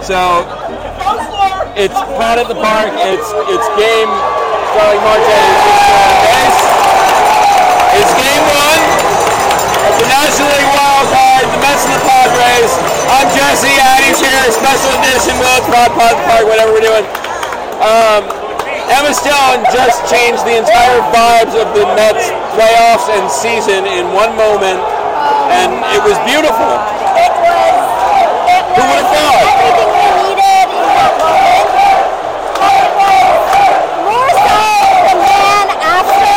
So it's Pod at the Park. It's it's game. Starling Marte is It's game one. It's the National League wild card. The Mets and the Padres. I'm Jesse. Addie's here. Special edition. Willets Pod Pod Park. Whatever we're doing. Um, Emma Stone just changed the entire vibes of the Mets playoffs and season in one moment, and it was beautiful. It was. It was Who would've thought? everything we needed in that moment. And it was more so the man after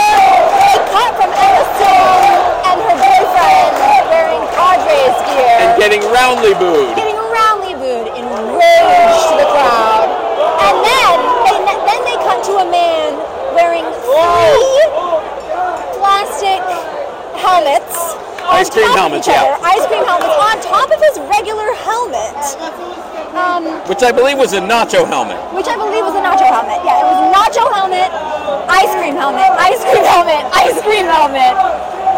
they cut from Emma Stone and her boyfriend wearing Padres gear, And getting roundly booed. getting roundly booed in rage to the crowd. And then they then they cut to a man wearing three plastic helmets. Ice cream helmets, yeah. Ice cream helmets on top of his regular helmet. Um, Which I believe was a nacho helmet. which I believe was a nacho helmet. Yeah, it was a nacho helmet, ice cream helmet, ice cream helmet, ice cream helmet.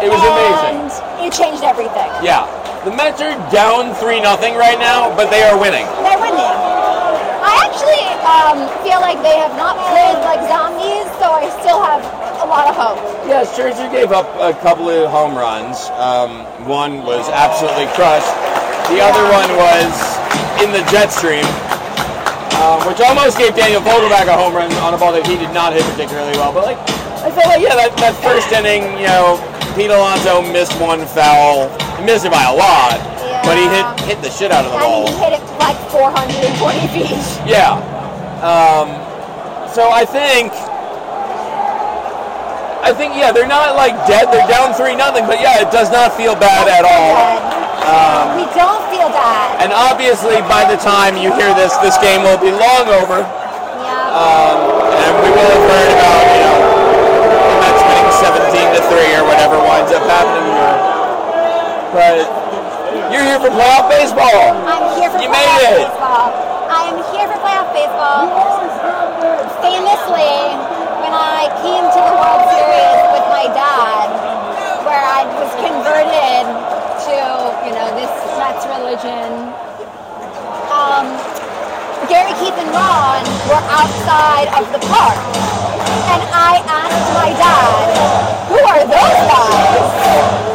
It was amazing. And it changed everything. Yeah. The Mets are down 3 nothing right now, but they are winning. They're winning. I actually um, feel like they have not played like zombies, so I still have a lot of hope. Yeah, Scherzer gave up a couple of home runs. Um, one was absolutely crushed. The other one was in the jet stream, um, which almost gave Daniel Vogelbach a home run on a ball that he did not hit particularly well. But like, I feel like yeah, that, that first inning, you know, Pete Alonso missed one foul. He missed it by a lot, but he hit hit the shit out of the ball. And he hit it like 420 feet. Yeah. Um, so I think, I think yeah, they're not like dead. They're down three nothing, but yeah, it does not feel bad at all. Um, we don't feel bad. And obviously, by the time you hear this, this game will be long over, Yeah. um, and we will have heard about you know the Mets winning 17 to three or whatever winds up happening here. But you're here for playoff baseball. I'm here for You playoff made it. baseball. I am here for playoff baseball. Famously, when I came to the World Series with my dad, where I was converted to, you know, this Mets religion, um, Gary, Keith, and Ron were outside of the park. And I asked my dad, who are those guys?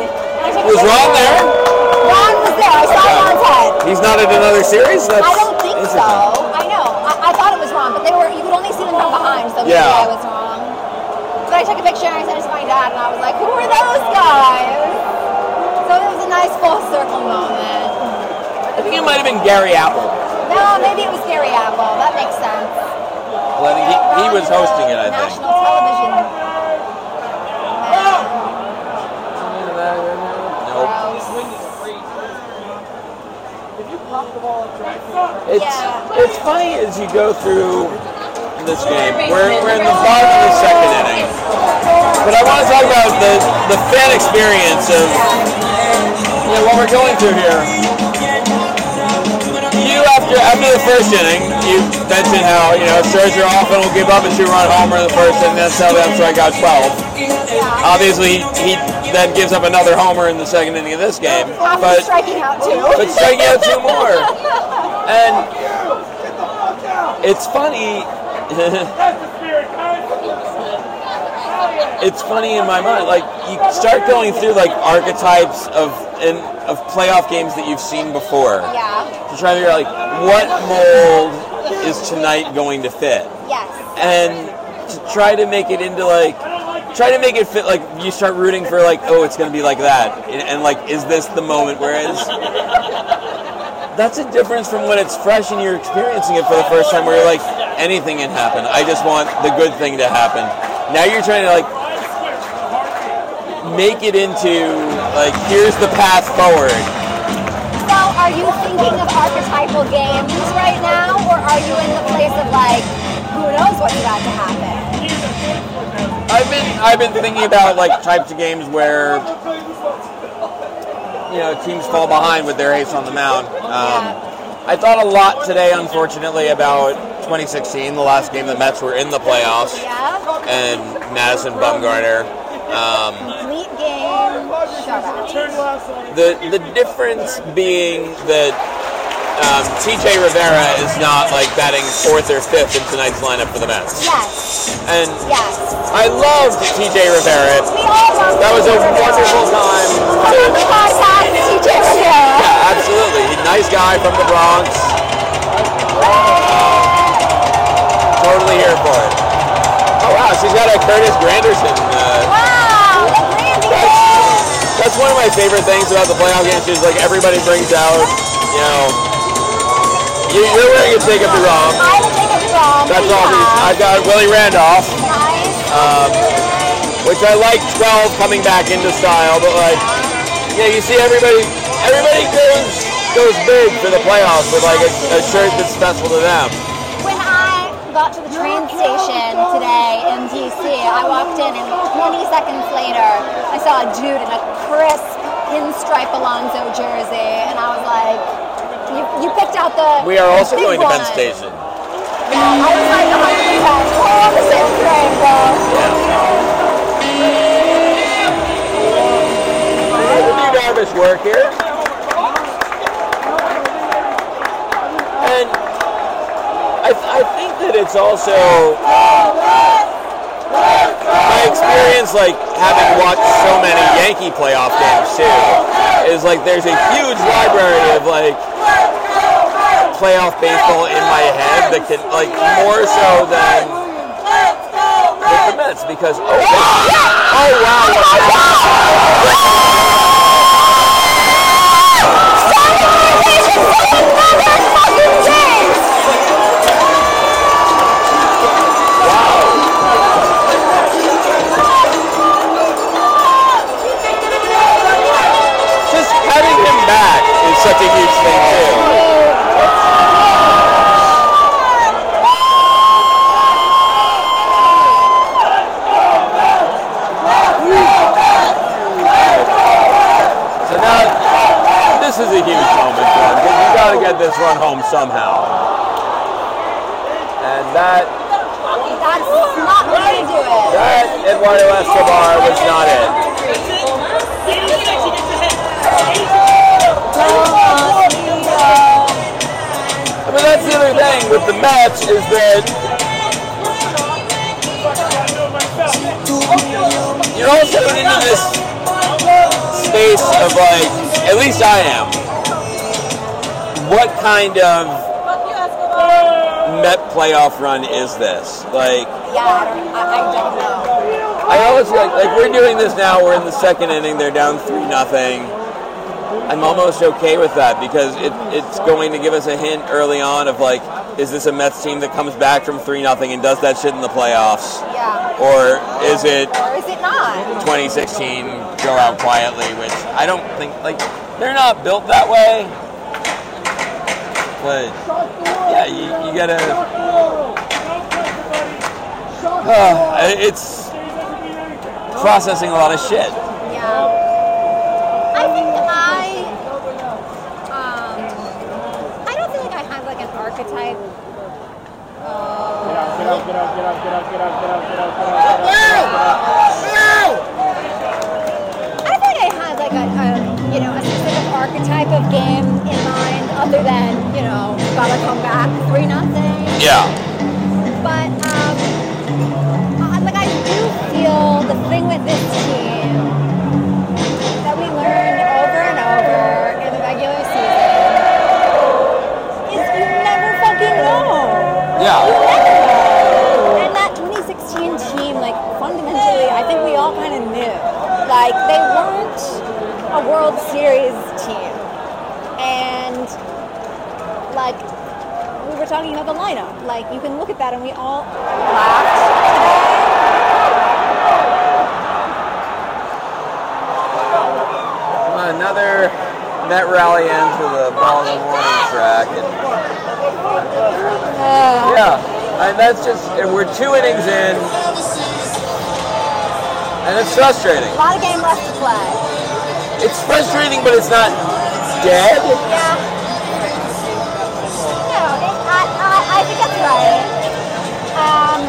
Outside. And I took a Was Ron there? Ron was there. I saw. Ron's head. He's not in another series. That's I don't think so. I know. I, I thought it was Ron, but they were. You could only see them from behind, so maybe Yeah. I was wrong. But I took a picture and I sent it to my dad, and I was like, "Who are those guys?" So it was a nice full circle moment. I think it might have been Gary Apple. No, maybe it was Gary Apple. That makes sense. Well, I think he, he was hosting it. I think. National television. Nope. It's Yeah. It's funny as you go through this game. We're, we're in the bottom of the second inning, but I want to talk about the the fan experience of you know what we're going through here. You after after the first inning, you mentioned how you know Scherzer often will give up a two-run homer in the first inning, That's how that's them I got 12. Obviously, he then gives up another homer in the second inning of this game, but striking out too. but striking out two more. And it's funny. it's funny in my mind. Like you start going through like archetypes of in of playoff games that you've seen before yeah. to try to figure out like what mold is tonight going to fit, Yes. and to try to make it into like try to make it fit like you start rooting for like oh it's going to be like that and, and like is this the moment whereas that's a difference from when it's fresh and you're experiencing it for the first time where you're like anything can happen i just want the good thing to happen now you're trying to like make it into like here's the path forward So, are you thinking of archetypal games right now, or are you in the place of like, who knows what's about to happen? I've been I've been thinking about like types of games where you know teams fall behind with their ace on the mound. Um, I thought a lot today, unfortunately, about 2016, the last game the Mets were in the playoffs, Yeah. and Madison Bumgarner. Um, Complete game shutout. the the difference being that um, TJ Rivera is not like batting fourth or fifth in tonight's lineup for the Mets, Yes. and Yes. I loved TJ Rivera. We all That was a wonderful time. The podcast, TJ Rivera. Yeah, absolutely. He's a nice guy from the Bronx. Totally here for it. Oh wow, she's got a Curtis Granderson. Uh, Wow, That's- that's one of my favorite things about the playoff games. Is like everybody brings out, you know, you, you're wearing a Jacob DeGrom. I will take it wrong. That's all. I've got Willie Randolph, um, which I like 12 coming back into style, but like, yeah, you see everybody, everybody goes goes big for the playoffs with like a, a shirt that's special to them. When I got to the train station today in DC, I walked in and 20 seconds later, I saw a dude in a crisp pinstripe Alonso jersey, and I was like, you, you picked out the We are also going to Penn. Station. Yeah, I was like 100%. We're on the same train, bro. Yeah. New Darvish work here. And I, I that it's also my experience, like having watched so many Yankee playoff games too, is like there's a huge library of like playoff baseball in my head that can like more so than with the Mets because oh oh wow. just back is such a huge thing too. So now this is a huge moment because you got to get this run home somehow. And that That's not way to do it. that Eduardo Escobar was not it. I mean, that's the other thing with the match is that you're also into this space of like, at least I am. What kind of Met playoff run is this? Like, Yeah, I don't know. I always like like we're doing this now. We're in the second inning. They're down three nothing. I'm almost okay with that because it, it's going to give us a hint early on of like, is this a Mets team that comes back from three nothing and does that shit in the playoffs, Yeah. or is it Or is it not? 2016 go out quietly? Which I don't think like they're not built that way. But yeah, you, you gotta. Uh, it's processing a lot of shit. Yeah. I think I, um, I don't feel like I have like an archetype. I think I had like a, a, you know, a specific archetype of game in mind, other than you know, gotta come back three nothing. Yeah. World Series team, and like we were talking about the lineup, like you can look at that and we all laughed. Another net rally into the ball of the morning track. And, yeah, and that's just, and we're two innings in, and it's frustrating. A lot of game left to play. It's frustrating, but it's not dead. Yeah. No, it, I, I, I think that's right. Um,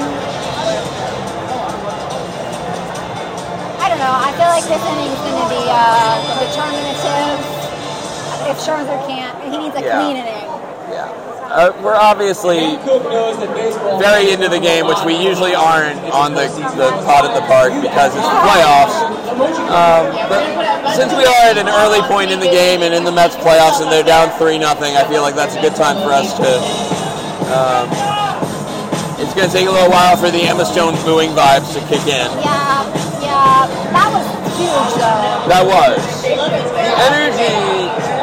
I don't know. I feel like this inning's going to be uh, determinative. If Scherzer can't, he needs a Yeah. clean inning. Yeah. Uh, we're obviously very into the game, which we usually aren't on the, the pod at the park because it's the playoffs. Um, but since we are at an early point in the game and in the Mets playoffs and they're down 3 nothing, I feel like that's a good time for us to. Um, it's going to take a little while for the Emma Stone booing vibes to kick in. Yeah, yeah. That was huge, though. That was. The energy.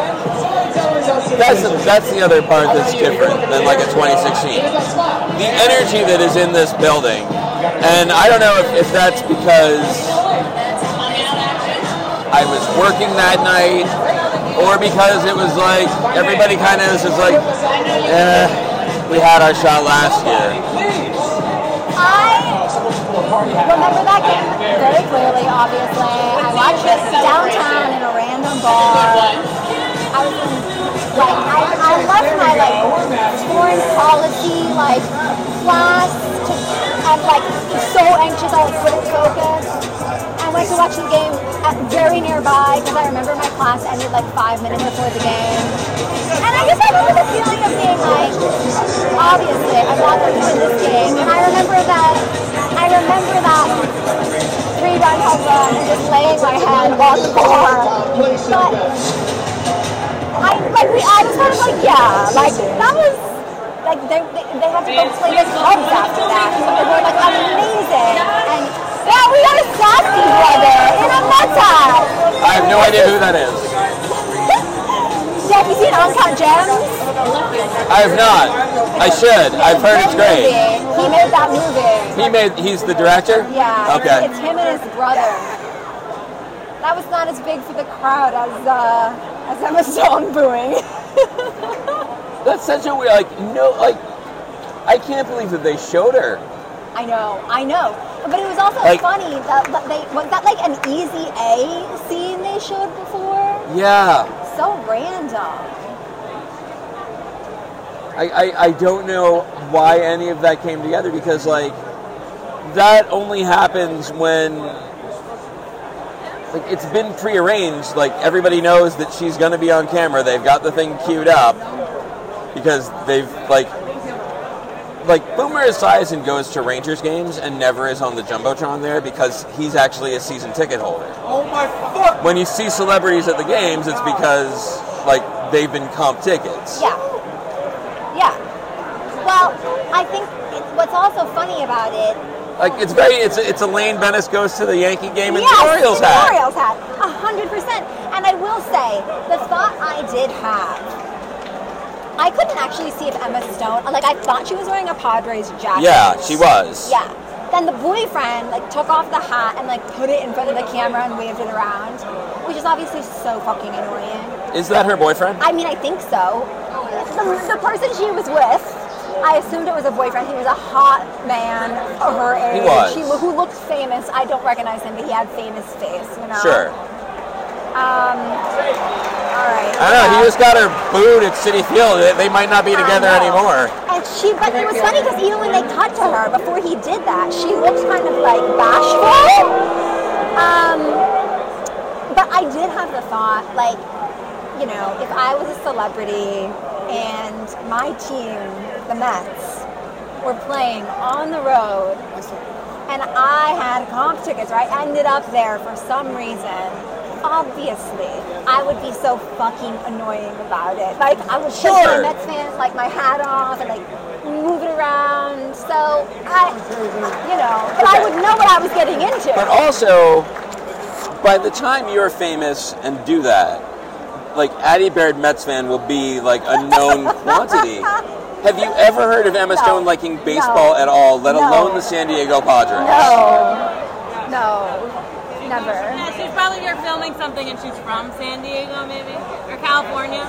That's the, that's the other part that's different than like a 2016. The energy that is in this building, and I don't know if, if that's because I was working that night, or because it was like everybody kind of was just like, eh, we had our shot last year. I remember that game very clearly, obviously. I watched it downtown in a random bar. Like, I, I left my, like, foreign policy, like, class to, and, like, so anxious I couldn't focus. I went to watch the game at, very nearby because I remember my class ended, like, five minutes before the game. And I just remember the feeling of being like, obviously, I want them to win this game. And I remember that, I remember that three run home run just laying my head on the floor. But I, like, we, I was kind of like, yeah, like, that was, like, they, they, they had to go play the Cubs after that. But they were, like, amazing. And, yeah, we got a Safdie brother in a Mets hat. I have no idea who that is. Yeah, have you seen Uncut Gems? I have not. I should. I've heard it's great. He made that movie. He made. He's the director. Yeah. Okay. It's, it's him and his brother. That was not as big for the crowd as uh, as Emma Stone booing. That's such a weird. Like no. Like I can't believe that they showed her. I know, I know. But it was also Like- funny that, that they was that like an easy A scene they showed before. Yeah. So random. I, I, I don't know why any of that came together because like that only happens when like it's been prearranged like everybody knows that she's going to be on camera they've got the thing queued up because they've like like Boomer Esiason goes to Rangers games and never is on the jumbotron there because he's actually a season ticket holder. Oh my fuck! When you see celebrities at the games, it's because like they've been comp tickets. Yeah. Yeah. Well, I think it, what's also funny about it Like it's very it's it's Elaine Lane Benes goes to the Yankee game in yes, the Orioles the hat. Orioles hat. A hundred percent. And I will say, the thought I did have, I couldn't actually see if Emma Stone, like I thought she was wearing a Padres jacket. Yeah, she was. Yeah. Then the boyfriend like took off the hat and like put it in front of the camera and waved it around, which is obviously so fucking annoying. Is that her boyfriend? I mean, I think so. The, the person she was with, I assumed it was a boyfriend. He was a hot man of her age. was. He, who looked famous. I don't recognize him, but he had famous face. You know. Sure. Um. All right. I don't know. He just got her booed at Citi Field. They- They might not be together anymore. And she, but it was funny because even when they cut to her before he did that, she looked kind of like bashful. Um, but I did have the thought, like, you know, if I was a celebrity and my team, the Mets, were playing on the road, and I had comp tickets, right? I ended up there for some reason. Obviously, I would be so fucking annoying about it. Like, I would show Sure. my Mets fans like my hat off and like move it around. So I, you know, but I would know what I was getting into. But also, by the time you're famous and do that, like Addie Baird Mets fan will be like a known quantity. Have you ever heard of Emma No. Stone liking baseball No. at all, let No. alone the San Diego Padres? No, no, never. Yeah, she's probably here filming something and she's from San Diego, maybe? Or California?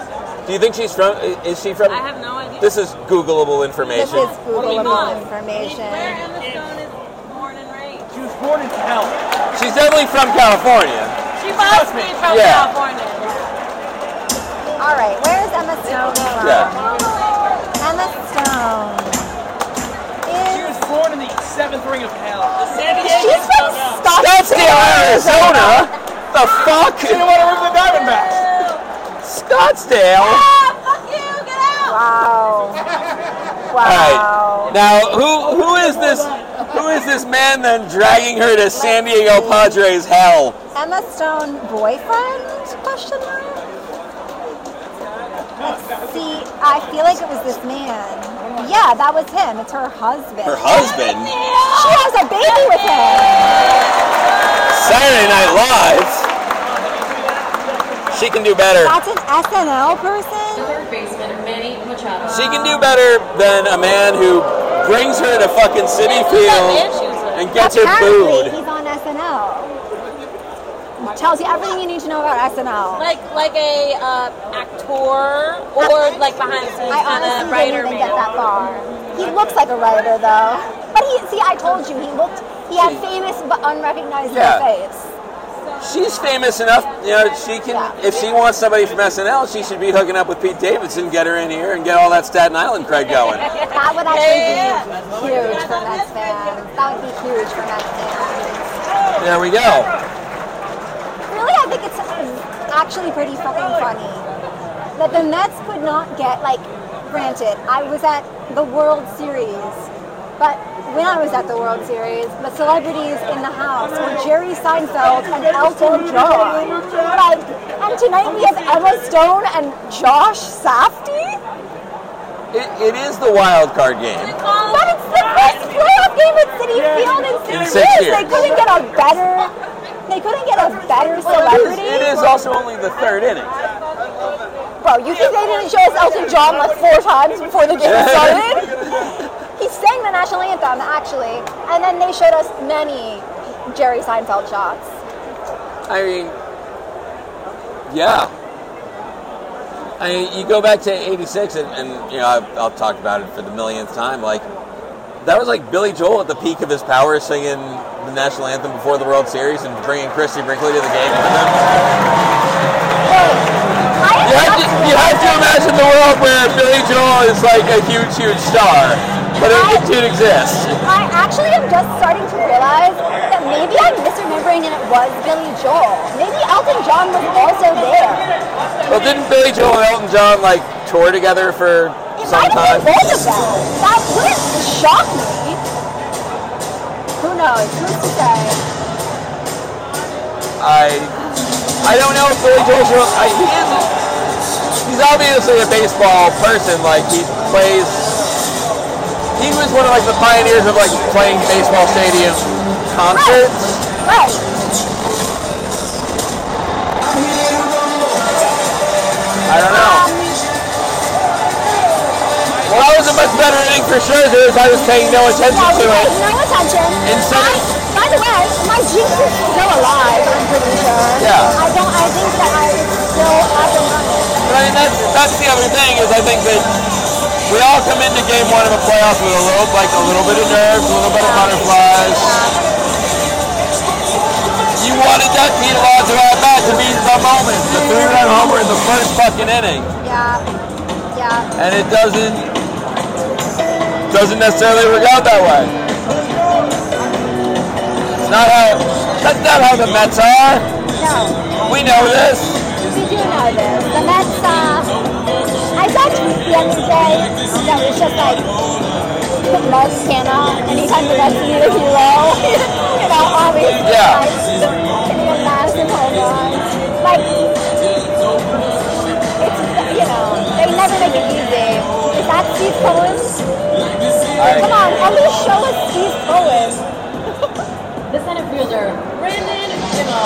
Do you think she's from? Is she from? I have no idea. This is Googleable information. This information. is Googleable Where information. Emma Stone is born and raised. She was born in hell. She's definitely from California. She must be from Yeah. California. All right, where's Emma Stone from? Yeah. Emma Stone She was born born in the seventh ring of hell. The She's from Scottsdale, Arizona. The fuck? did you want to rip the Diamondbacks? Scottsdale. Ah, fuck you! Get out! Wow. All Wow. right. Now, who who is this? Who is this man then dragging her to San Diego Padres hell? Emma Stone boyfriend? Question mark. Let's see. I feel like it was this man. Yeah, that was him. It's her husband. Her husband. She has a baby with him. Saturday Night Live. She can do better. That's an SNL person. Third baseman Manny Machado. She can do better than a man who brings her to fucking Citi Field and gets her Apparently, booed. He's on Tells you everything you need to know about SNL. Like like a uh, actor or like behind the scenes I kind honestly of writer. didn't even get that far. He looks like a writer though. But he see I told you he looked he had famous but unrecognizable Yeah. face. She's famous enough, you know, she can, if she wants somebody from SNL, she should be hooking up with Pete Davidson, get her in here, and get all that Staten Island cred going. That would actually be huge for Mets fans. That would be huge for Mets fans. There we go. Really, I think it's actually pretty fucking funny that the Mets could not get like. Granted, I was at the World Series, but when I was at the World Series, the celebrities in the house were Jerry Seinfeld and Elton John. Like, and tonight we have Emma Stone and Josh Safdie. It, it is the wild card game. But it's the first playoff game at Citi Field in In six, six years. years. They couldn't get a better. They couldn't get a better Well, it, is, celebrity. it is also only the third inning. Bro, you think they didn't show us Elton John like four times before the game started? he sang the national anthem, actually, and then they showed us many Jerry Seinfeld shots. I mean, yeah. I mean, you go back to '86, and, and you know, I've, I'll talk about it for the millionth time. Like, that was like Billy Joel at the peak of his power, singing the national anthem before the World Series and bringing Christie Brinkley to the game with him. I You have, to, you have to imagine the world where Billy Joel is like a huge, huge star, but it, it did exist. I actually am just starting to realize that maybe I'm misremembering and it was Billy Joel. Maybe Elton John was also there. Well, didn't Billy Joel and Elton John like tour together for It some might time? have been both of them. That wouldn't shock me. Who? Who's to say? I I don't know if Billy Joel's real. I, he is. He's obviously a baseball person. Like he plays. He was one of like the pioneers of like playing baseball stadium concerts. Right. I don't know. Um, Well, that was a much better inning for Scherzer as I was paying no attention Yeah, to it. no attention. Instead I, by the way, my jinx is still alive, I'm pretty sure. Yeah. I don't, I think that I it's still up and running. But I mean, that's that's the other thing is I think that we all come into game one of a playoff with a little like a little bit of nerves, a little bit of butterflies. You wanted that Pete Alonso at bat to be the moment, the three-run homer in the first fucking inning, Yeah. Yeah. and it doesn't doesn't necessarily work out that way. It's not how that's not how the Mets are. No. We know this. We do know this. The Mets, uh, I saw a tweet the other day that was just like, put Mark Canha anytime the Mets need a hero. you know, obviously, Yeah. like, hitting a massive home run. Like, it's, you know, they never make it easy. Is that Steve Cohen? Come on, at least show us Steve Cohen. The center fielder, Brandon Nimmo.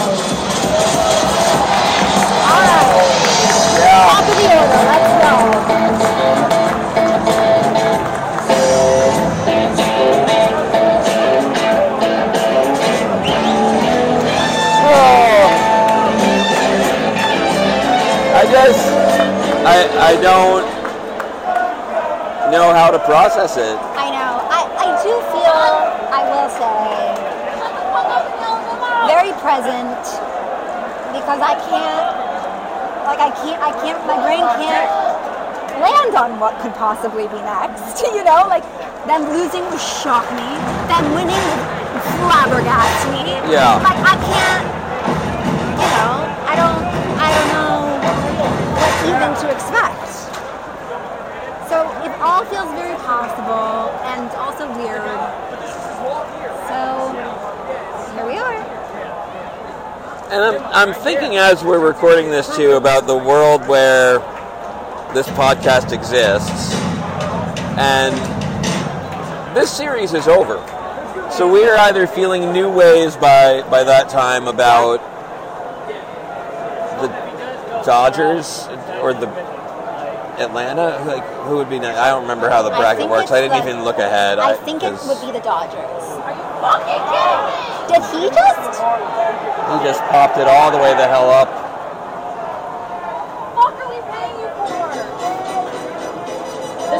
All right, Yeah. top of the order, let's go. Oh. I just, I, I don't know how to process it. I know. I, I do feel, I will say, very present because I can't, like I can't, I can't, my brain can't land on what could possibly be next. You know, like Them losing would shock me. Them winning would flabbergast me. Yeah. Like I can't. You know, I don't. I don't know what even to expect. So it all feels very possible and also weird. So here we are. And I'm, I'm thinking as we're recording this too about the world where this podcast exists, and this series is over. So we are either feeling new ways by by that time about the Dodgers or the Atlanta. Like who would be? next? I don't remember how the bracket think works. I didn't the- even look ahead. I think it would be the Dodgers. Are you fucking kidding me? Did he just? He just popped it all the way the hell up. Fuck are we paying you for? The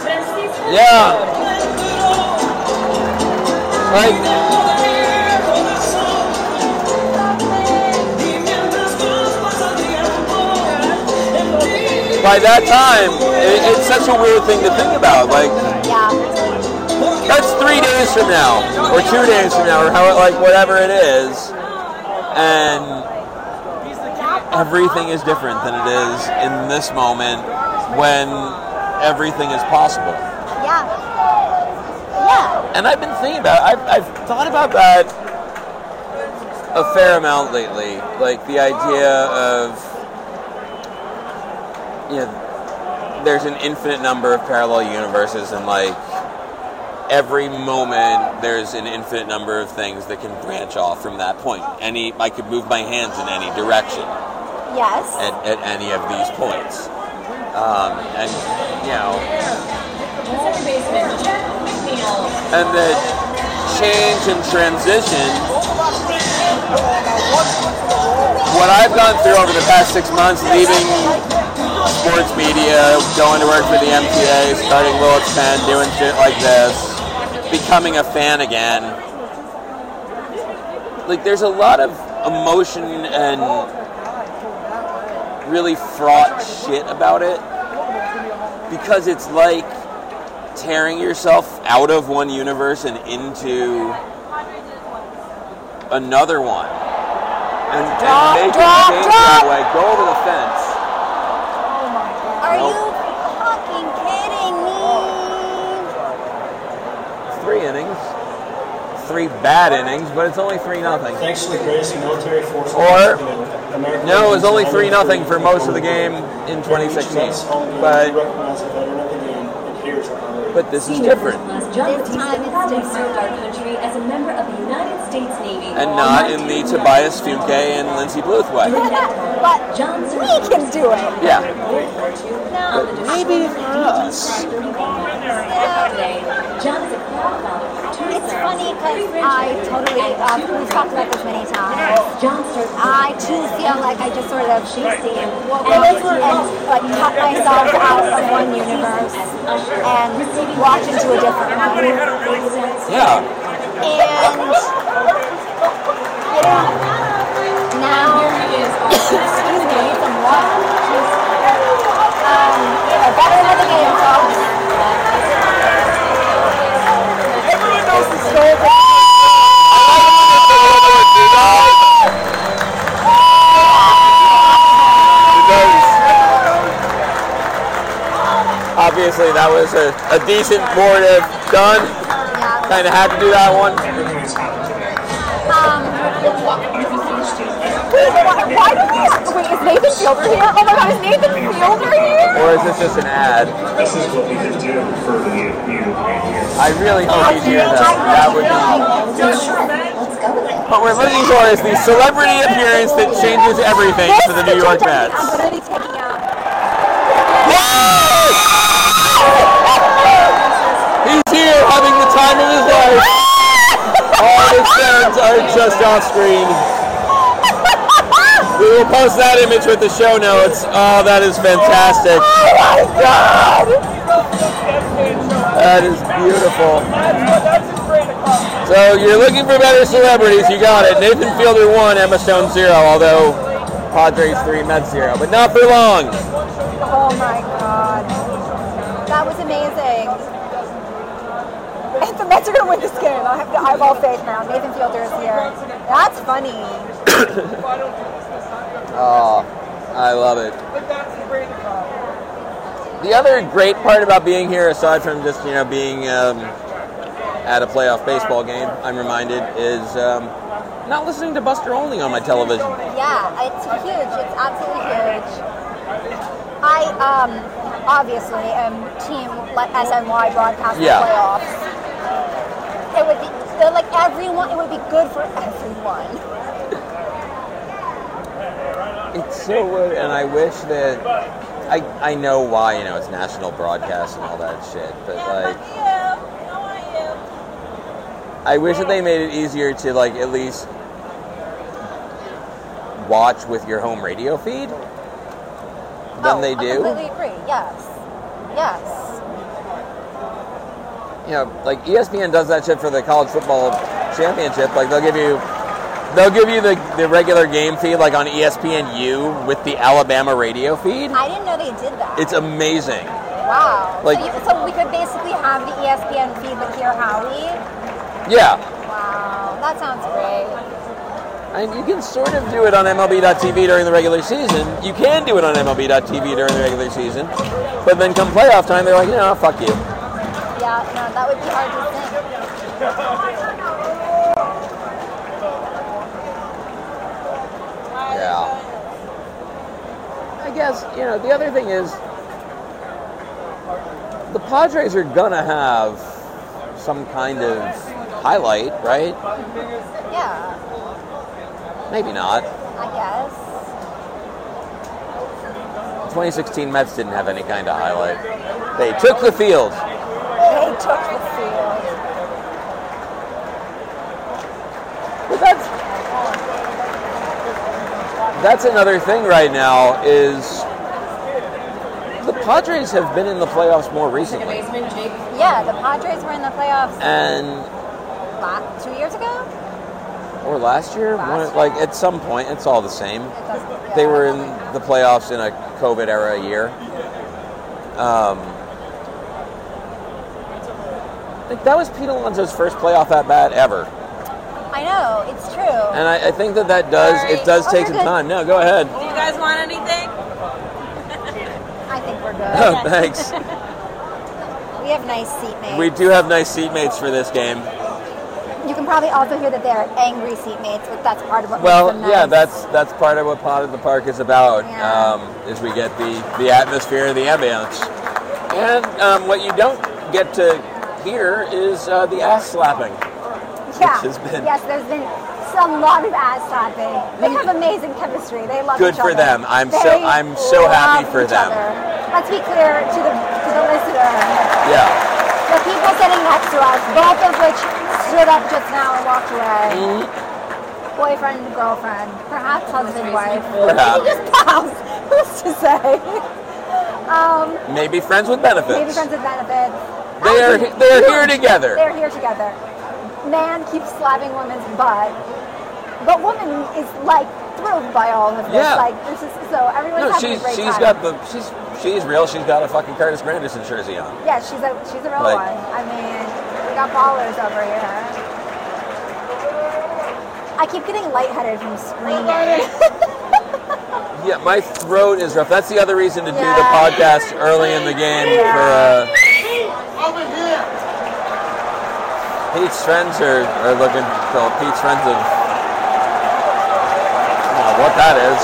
Sven Stevenson. Yeah. Like by that time, it, it's such a weird thing to think about. Like three days from now, or two days from now, or how like whatever it is, and everything is different than it is in this moment when everything is possible. Yeah. Yeah. And I've been thinking about I've, I've thought about that a fair amount lately. Like the idea of you know there's an infinite number of parallel universes and like every moment there's an infinite number of things that can branch off from that point. Any I could move my hands in any direction Yes. at, at any of these points. Um, and you know Second baseman, Jeff McNeil. and that change and transition what I've gone through over the past six months leaving sports media going to work for the MTA starting Willets Pen doing shit like this becoming a fan again like there's a lot of emotion and really fraught shit about it because it's like tearing yourself out of one universe and into another one. And, Drop, and make drop, change drop. that way. Go over the fence. Are Nope. you fucking kidding me? Three innings. Three bad innings, but it's only three nothing. Thanks to the greatest military force. Or- American No, it was only three nothing for most of the game in 2016. But But recognize a veteran of the game, and here's our honorary. but this is different. first John This Batista time it's proudly different. served our country as a member of the United States Navy. And not in the Tobias Funke and Lindsey Bluth way. but John we can do it. Yeah. But maybe for us. Today, John is a proud father of two It's sons, funny because I totally, um, we've talked about this many times. I too feel like I just sort of woke up and like cut myself out of one universe and walked into a different one. Yeah. And you now excuse me, I need some water. Um, you know, better of the game, folks. Everyone knows the story. Obviously, that was a, a decent board of done. Kind of had to do that one. Um, wait, why, why do we have, wait, is Nathan Fielder here? Oh my god, is Nathan Fielder here? Or is this just an ad? This is what we can do for you, you right here. I really hope you here. That, that would be. Let's go with it. What we're looking for is the celebrity appearance that changes everything for the New York Mets. I'm gonna be taking out. He's here having the time of his life. All his fans are just off screen. We will post that image with the show notes. Oh, that is fantastic. Oh my god! That is beautiful. That's his great accomplishment. So you're looking for better celebrities, you got it. Nathan Fielder one, Emma Stone zero, although Padres three, Mets zero, but not for long. Oh my god. That was amazing. And the Mets are gonna win this game. I have, to eyeball all faith now. Nathan Fielder is here. That's funny. Oh, I love it. But that's the brand of. The other great part about being here, aside from just you know being um, at a playoff baseball game, I'm reminded is um, not listening to Buster Olney on my television. Yeah, it's huge. It's absolutely huge. I um obviously am team like SNY broadcast Yeah. playoffs. It would be like everyone. It would be good for everyone. It's so weird, and I wish that I I know why you know it's national broadcast and all that shit, but like I wish that they made it easier to like at least watch with your home radio feed than oh, they I do. completely agree. Yes. Yes. you know, like ESPN does that shit for the college football championship. Like they'll give you, they'll give you the, the regular game feed like on E ESPNU with the Alabama radio feed. I didn't know they did that. It's amazing. wow. like- so, you, so we could basically have the ESPN feed but hear Howie. Yeah, Wow, that sounds great. and you can sort of do it on MLB.TV during the regular season. You can do it on MLB.TV during the regular season, but then come playoff time, they're like, no, fuck you. Yeah, no, that would be hard to think. Yeah. I guess, you know, the other thing is the Padres are gonna have some kind of highlight, right? Yeah, Maybe not. I guess. 2016 Mets didn't have any kind of highlight. They took the field. They took the field. That's another thing right now is the Padres have been in the playoffs more recently, Yeah, the Padres were in the playoffs and la- two years ago. or last year, Last year? like at some point, it's all the same. Doesn't- They were in the playoffs in a COVID era year. Um, think that was Pete Alonso's first playoff at bat ever, I know it's true. and I, I think that that does Sorry. it does Oh, take some good. time. No, go ahead. Do you guys want anything? I think we're Oh, good. thanks. we have nice seatmates. We do have nice seatmates for this game. You can probably also hear that they're angry seatmates, but that's part of what Well, makes them yeah, that's that's part of what Pod of the Park is about. Yeah. Um, is we get the the atmosphere, and the ambience, and um, what you don't get to hear is uh, the ass slapping. Yeah. which has been- Yes, there's been some lot of ass slapping. They have amazing chemistry. They love Good each for other. them. I'm so- I'm so happy for them. other. Let's be clear to the to the listener. Yeah. The people sitting next to us, both of which stood up just now and walked away. Mm-hmm. Boyfriend, girlfriend, perhaps husband, wife. Perhaps. Maybe just pals. Who's to say? um, Maybe friends with benefits. maybe friends with benefits. They are Actually, they are here together. They're here together. Man keeps slapping woman's butt, but woman is like thrilled by all of this. Yeah. Like this is so everyone's No, having she's a great she's time. got the she's she's real. She's got a fucking Curtis Granderson jersey on. yeah, she's a she's a real Like- one. I mean, we got ballers over here. I keep getting lightheaded from screaming. Yeah, my throat is rough. That's the other reason to do the podcast early in the game Yeah. for uh, Pete's friends are, are looking so Pete's friends of know what that is.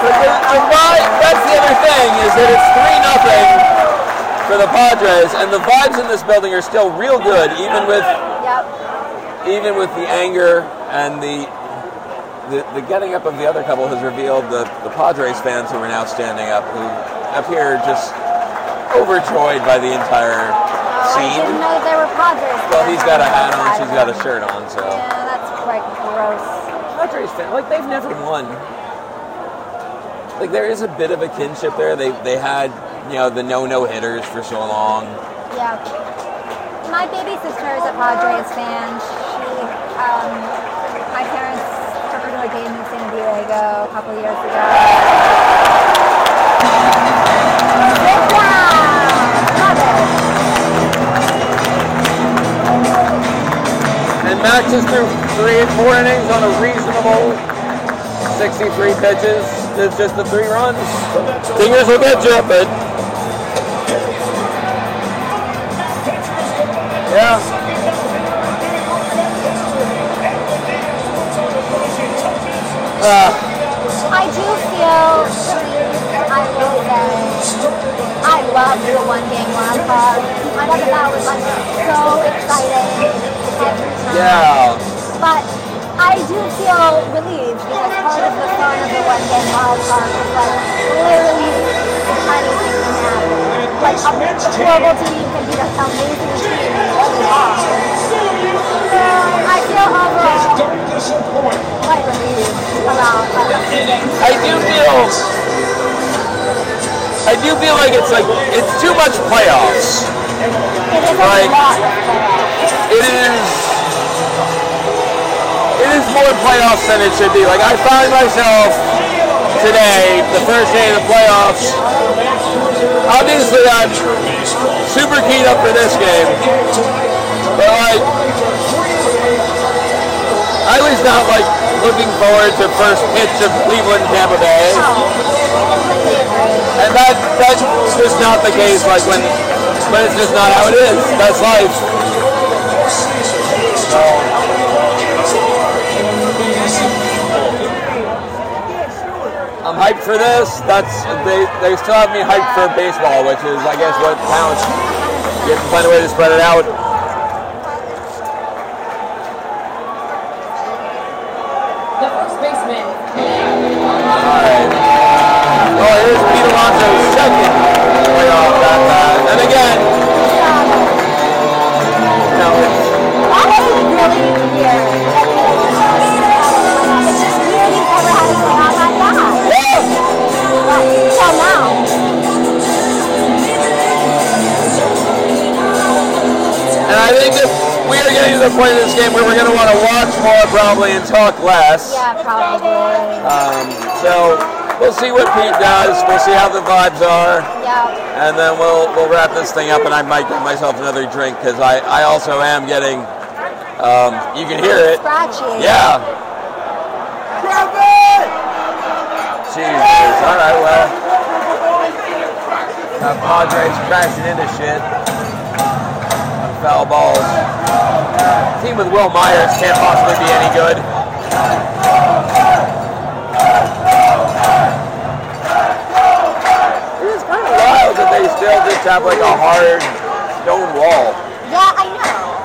But the, the vibe, that's the other thing is that it's three nothing for the Padres, and the vibes in this building are still real good, even with Yep. even with the anger and the the, the getting up of the other couple has revealed the, the Padres fans who are now standing up, who appear just overjoyed by the entire I didn't know there were Padres. Well, he's got a hat on, she's got a shirt on, so. Yeah, that's quite gross. Padres fan, like they've never won. Like there is a bit of a kinship there. They they had you know the no no hitters for so long. Yeah. My baby sister is a Padres fan. She, um, my parents took her to a game in San Diego a couple years ago. And Max is through three and four innings on a reasonable 63 pitches. It's just the three runs. Fingers will get you, but yeah. Uh, I do feel, I will say, I love the one game wild card. I thought that that was like so exciting every time. Yeah. But I do feel relieved because part of the fun of the one game wild card was like literally anything can happen. Like a horrible team can beat an amazing team really hard. So I feel overall quite relieved about like, a few games. I do feel I do feel like it's like it's too much playoffs. It is Like- a lot of playoffs. It is it is more playoffs than it should be. Like I found myself today, the first day of the playoffs. Obviously I'm super keyed up for this game. But like I was not like looking forward to first pitch of Cleveland Tampa Bay. And that that's just not the case. Like when, but it's just not how it is. That's life. Hyped for this. That's they they still have me hyped for baseball, which is I guess what counts. You have to find a way to spread it out. More probably and talk less. Yeah, probably. Um, so we'll see what Pete does. We'll see how the vibes are. Yeah. And then we'll we'll wrap this thing up and I might get myself another drink because I, I also am getting, um, you can hear it. Scratchy. Yeah. Jesus. All right, well. Uh, Padres crashing into shit. Foul balls. Team with Wil Myers can't possibly be any good. It is kind of wild that they still just have like a hard stone wall. Yeah, I know.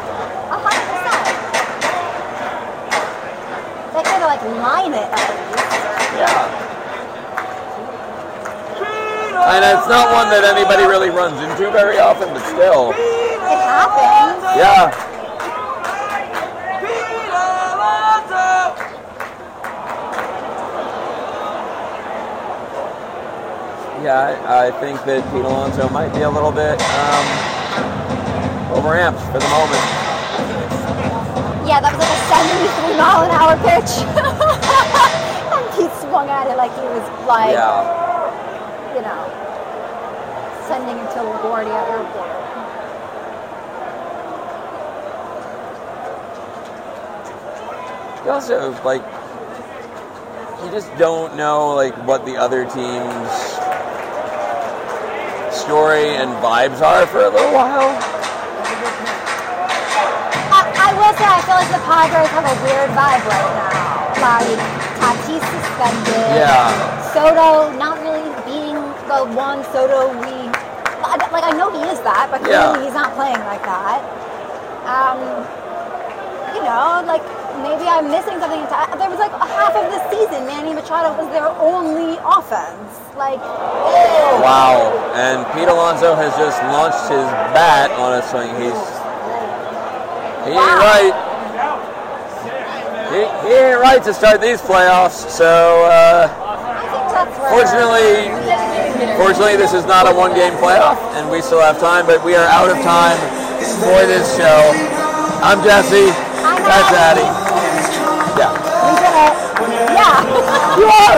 A hundred percent. They kind of like line it least. Yeah. And it's not one that anybody really runs into very often, but still. It happens. Yeah. Yeah, I, I think that Pete Alonso might be a little bit um, overamped for the moment. Yeah, that was like a 73 mile an hour pitch. and he swung at it like he was like, Yeah. you know, sending it to LaGuardia Airport. You also like you just don't know like what the other team's story and vibes are for a little while. I, I will say, I feel like the Padres have a weird vibe right now. Like, Tatis suspended. Yeah. Soto not really being the one Soto we. Like, I know he is that, but clearly Yeah. he's not playing like that. Um, you know, like, maybe I'm missing something. There was like a half of the season, Manny Machado was their only offense. Like, Wow. And Pete Alonso has just launched his bat on a swing. He's he ain't right. He, he ain't right to start these playoffs. So uh, I think that's where. fortunately, fortunately, this is not a one-game playoff, and we still have time. But we are out of time for this show. I'm Jesse. I'm That's Addie. Yeah. You are.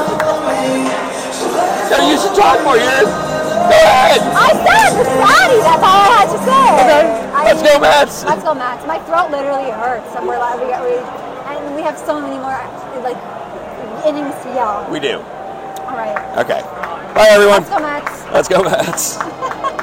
So you should talk more. You're. Go ahead. I said the Scotty. That's all I had to say. Okay. I Let's go, Mets. Let's go, Mets. My throat literally hurts, and we're like, we, we, and we have so many more like innings to yell. We do. All right. Okay. Bye, everyone. Let's go, Mets. Let's go, Mets.